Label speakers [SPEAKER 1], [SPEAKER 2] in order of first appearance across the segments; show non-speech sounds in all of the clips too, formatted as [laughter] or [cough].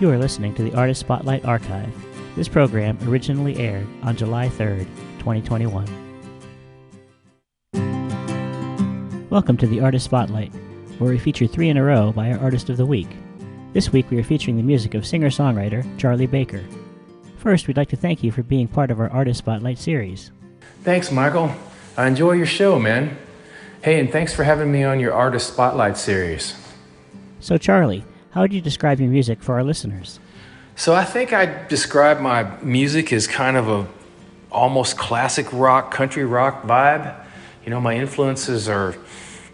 [SPEAKER 1] You are listening to the Artist Spotlight Archive. This program originally aired on July 3rd, 2021. Welcome to the Artist Spotlight, where we feature three in a row by our Artist of the Week. This week we are featuring the music of singer songwriter Charlie Baker. First, we'd like to thank you for being part of our Artist Spotlight series.
[SPEAKER 2] Thanks, Michael. I enjoy your show, man. Hey, and thanks for having me on your Artist Spotlight series.
[SPEAKER 1] So, Charlie, how would you describe your music for our listeners?
[SPEAKER 2] So, I think I describe my music as kind of a almost classic rock, country rock vibe. You know, my influences are,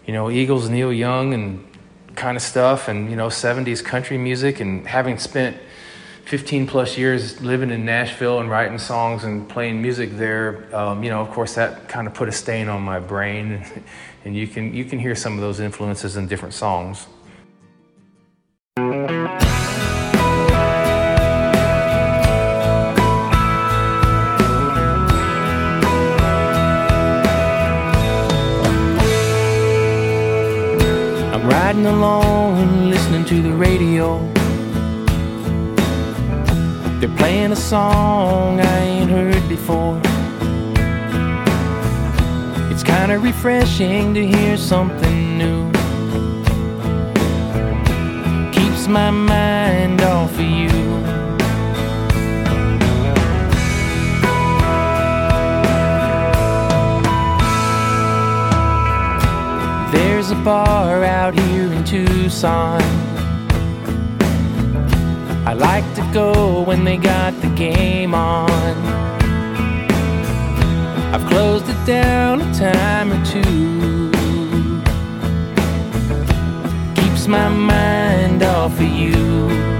[SPEAKER 2] you know, Eagles, Neil Young, and kind of stuff, and, you know, 70s country music. And having spent 15 plus years living in Nashville and writing songs and playing music there, um, you know, of course, that kind of put a stain on my brain. [laughs] And you can, you can hear some of those influences in different songs.
[SPEAKER 3] I'm riding alone, listening to the radio. They're playing a song I ain't heard before. It's kinda refreshing to hear something My mind off of you. There's a bar out here in Tucson. I like to go when they got the game on. I've closed it down a time or two. My mind off of you.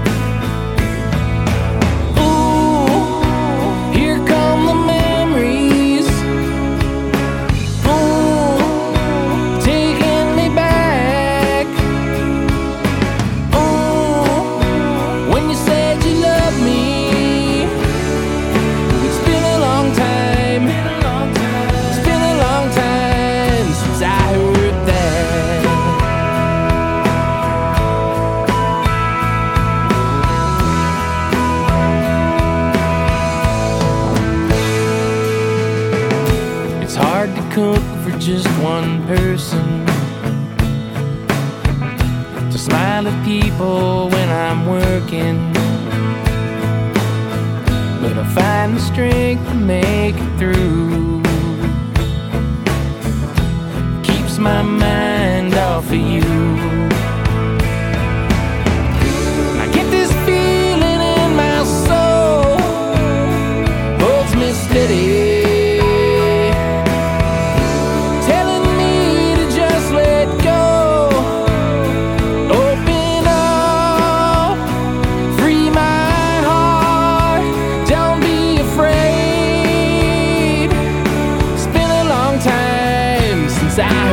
[SPEAKER 3] But I find the strength to make it through. Keeps my mind time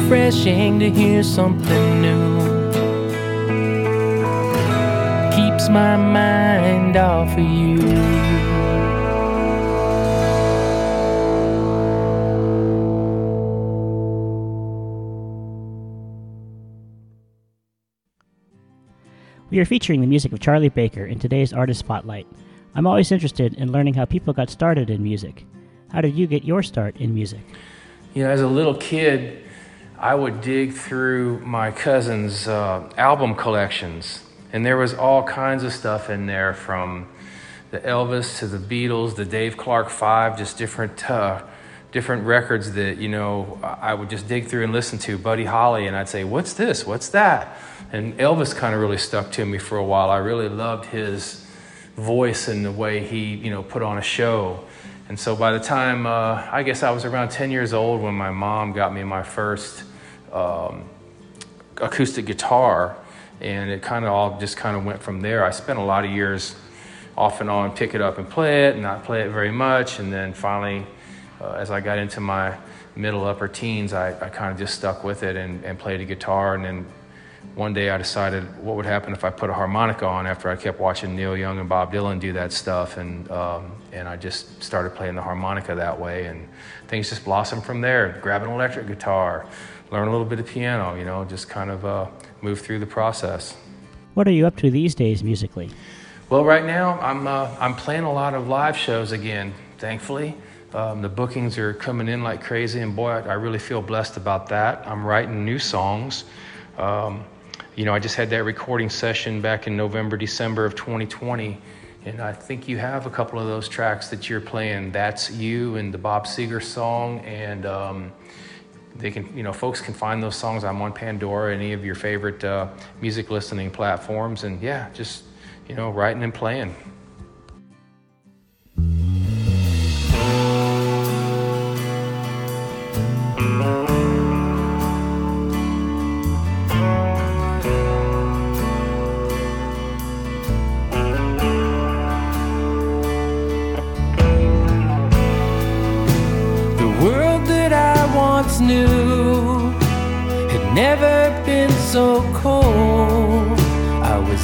[SPEAKER 3] refreshing to hear something new. Keeps my mind off of you.
[SPEAKER 1] We are featuring the music of Charlie Baker in today's Artist Spotlight. I'm always interested in learning how people got started in music. How did you get your start in music?
[SPEAKER 2] You know, as a little kid, I would dig through my cousin's uh, album collections, and there was all kinds of stuff in there from the Elvis to the Beatles, the Dave Clark Five, just different uh, different records that you know I would just dig through and listen to. Buddy Holly, and I'd say, "What's this? What's that?" And Elvis kind of really stuck to me for a while. I really loved his voice and the way he you know put on a show. And so by the time uh, I guess I was around 10 years old when my mom got me my first um, acoustic guitar, and it kind of all just kind of went from there. I spent a lot of years off and on pick it up and play it, and not play it very much, and then finally, uh, as I got into my middle upper teens, I, I kind of just stuck with it and, and played a guitar, and then one day I decided what would happen if I put a harmonica on after I kept watching Neil Young and Bob Dylan do that stuff, and um, and I just started playing the harmonica that way, and things just blossomed from there. Grab an electric guitar, learn a little bit of piano, you know, just kind of uh, move through the process.
[SPEAKER 1] What are you up to these days musically?
[SPEAKER 2] Well, right now I'm uh, I'm playing a lot of live shows again. Thankfully, um, the bookings are coming in like crazy, and boy, I, I, really feel blessed about that. I'm writing new songs. Um, you know, I just had that recording session back in November, December of 2020, and I think you have a couple of those tracks that you're playing. That's you and the Bob Seger song, and um, they can, you know, folks can find those songs. I'm on Pandora, any of your favorite uh, music listening platforms, and yeah, just you know, writing and playing.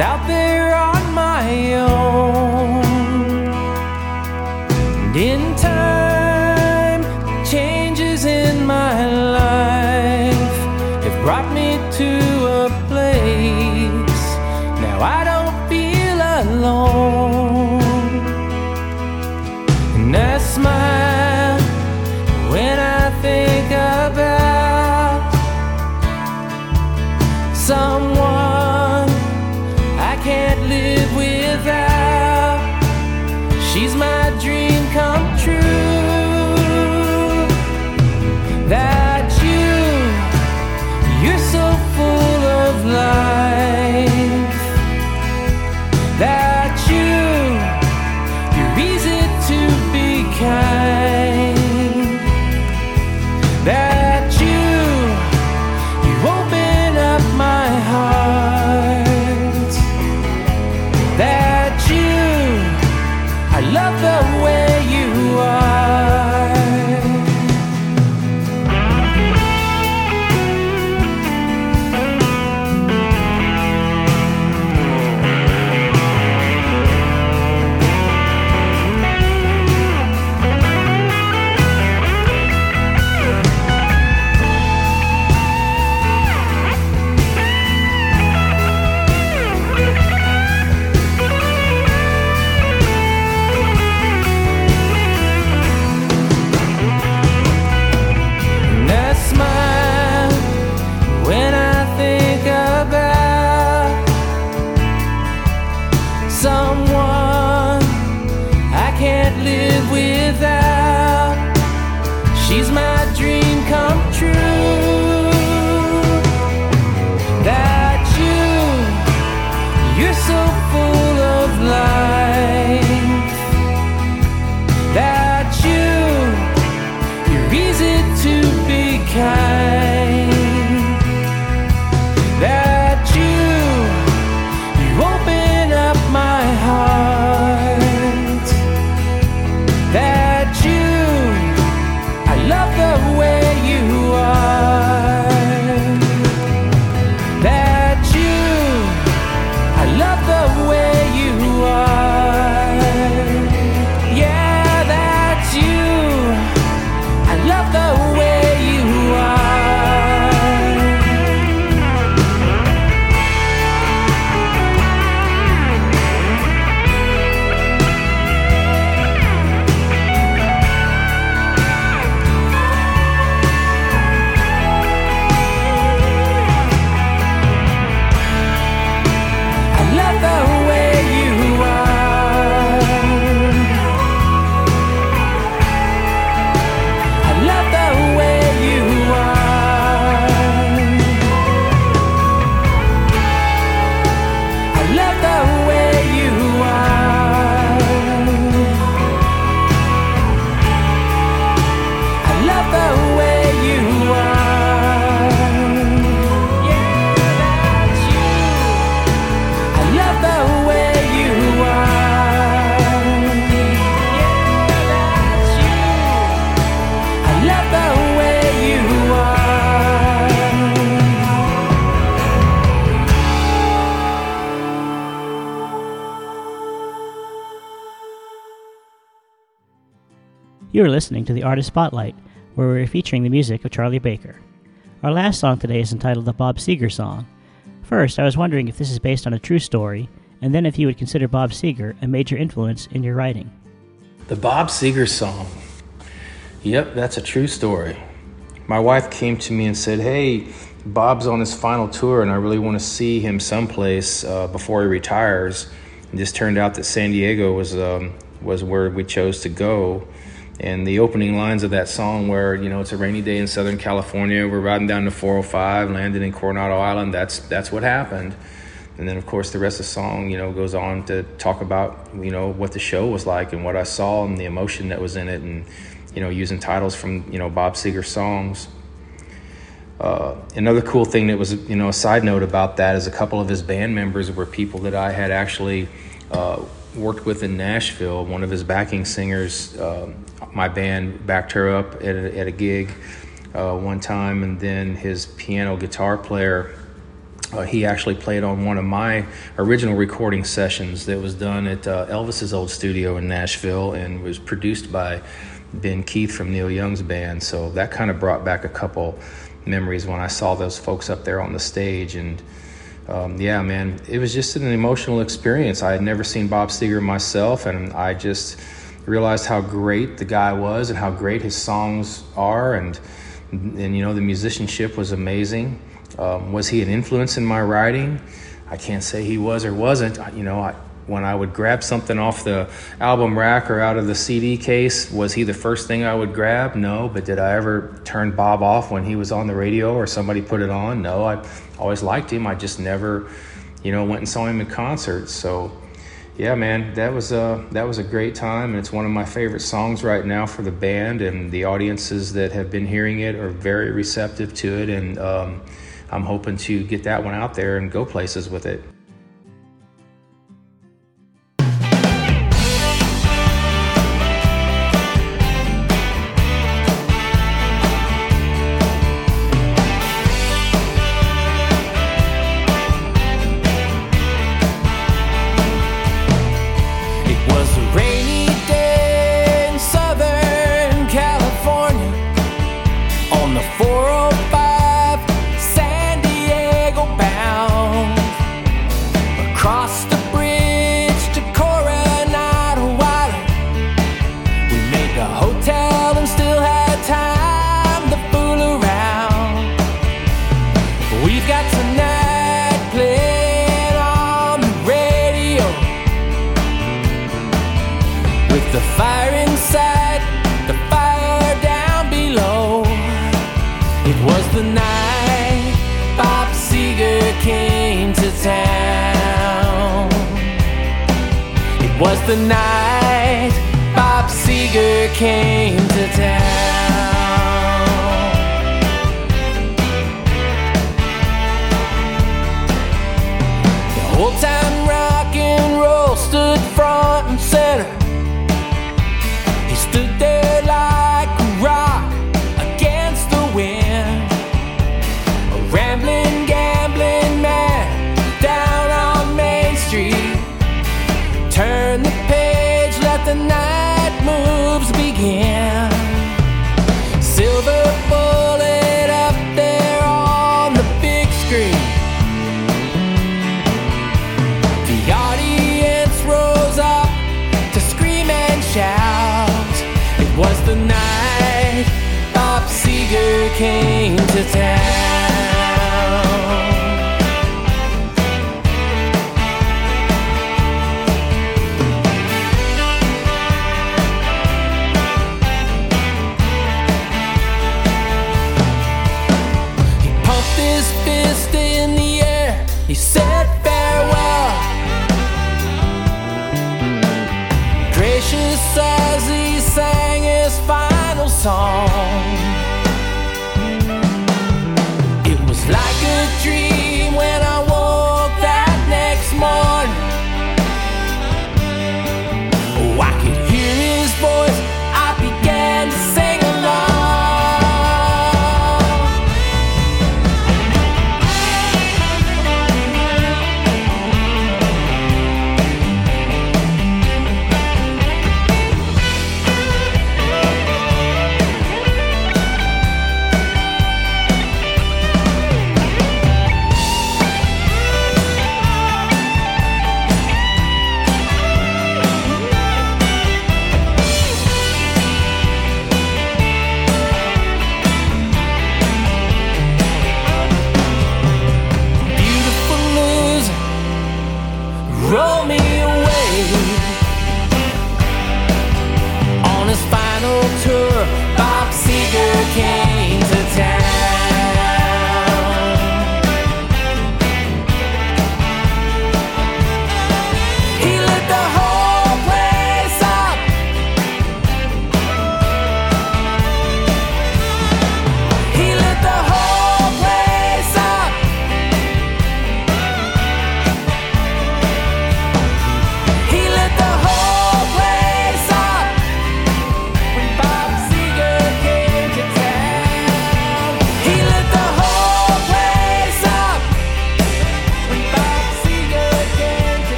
[SPEAKER 3] Out there You are
[SPEAKER 1] listening to the Artist Spotlight, where we're featuring the music of Charlie Baker. Our last song today is entitled the Bob Seger Song. First, I was wondering if this is based on a true story, and then if you would consider Bob Seger a major influence in your writing.
[SPEAKER 2] The Bob Seger song. Yep, that's a true story. My wife came to me and said, Hey, Bob's on his final tour, and I really want to see him someplace uh, before he retires. It just turned out that San Diego was um, was where we chose to go. And the opening lines of that song, where you know it's a rainy day in Southern California, we're riding down to 405, landed in Coronado Island. That's that's what happened. And then of course the rest of the song, you know, goes on to talk about you know what the show was like and what I saw and the emotion that was in it, and you know using titles from you know Bob Seger songs. Uh, another cool thing that was, you know, a side note about that is a couple of his band members were people that I had actually uh, worked with in Nashville. One of his backing singers, uh, my band backed her up at a, at a gig uh, one time, and then his piano guitar player. Uh, he actually played on one of my original recording sessions that was done at uh, Elvis's old studio in Nashville and was produced by Ben Keith from Neil Young's band. So that kind of brought back a couple memories when I saw those folks up there on the stage. And um, yeah, man, it was just an emotional experience. I had never seen Bob Seger myself, and I just realized how great the guy was and how great his songs are. And, and you know, the musicianship was amazing. Um, was he an influence in my writing? I can't say he was or wasn't. You know, I, when I would grab something off the album rack or out of the CD case, was he the first thing I would grab? No. But did I ever turn Bob off when he was on the radio or somebody put it on? No. I always liked him. I just never, you know, went and saw him in concert. So, yeah, man, that was a that was a great time, and it's one of my favorite songs right now for the band. And the audiences that have been hearing it are very receptive to it, and um, I'm hoping to get that one out there and go places with it.
[SPEAKER 3] To.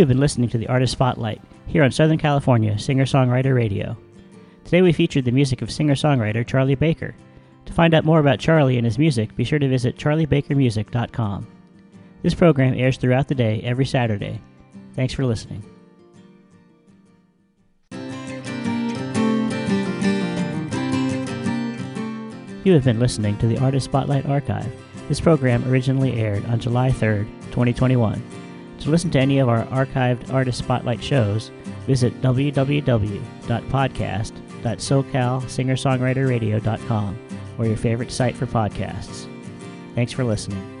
[SPEAKER 1] You have been listening to the Artist Spotlight here on Southern California Singer Songwriter Radio. Today we featured the music of singer songwriter Charlie Baker. To find out more about Charlie and his music, be sure to visit charliebakermusic.com. This program airs throughout the day every Saturday. Thanks for listening. You have been listening to the Artist Spotlight Archive. This program originally aired on July 3rd, 2021. To listen to any of our archived Artist Spotlight shows, visit www.podcast.socalsingersongwriterradio.com or your favorite site for podcasts. Thanks for listening.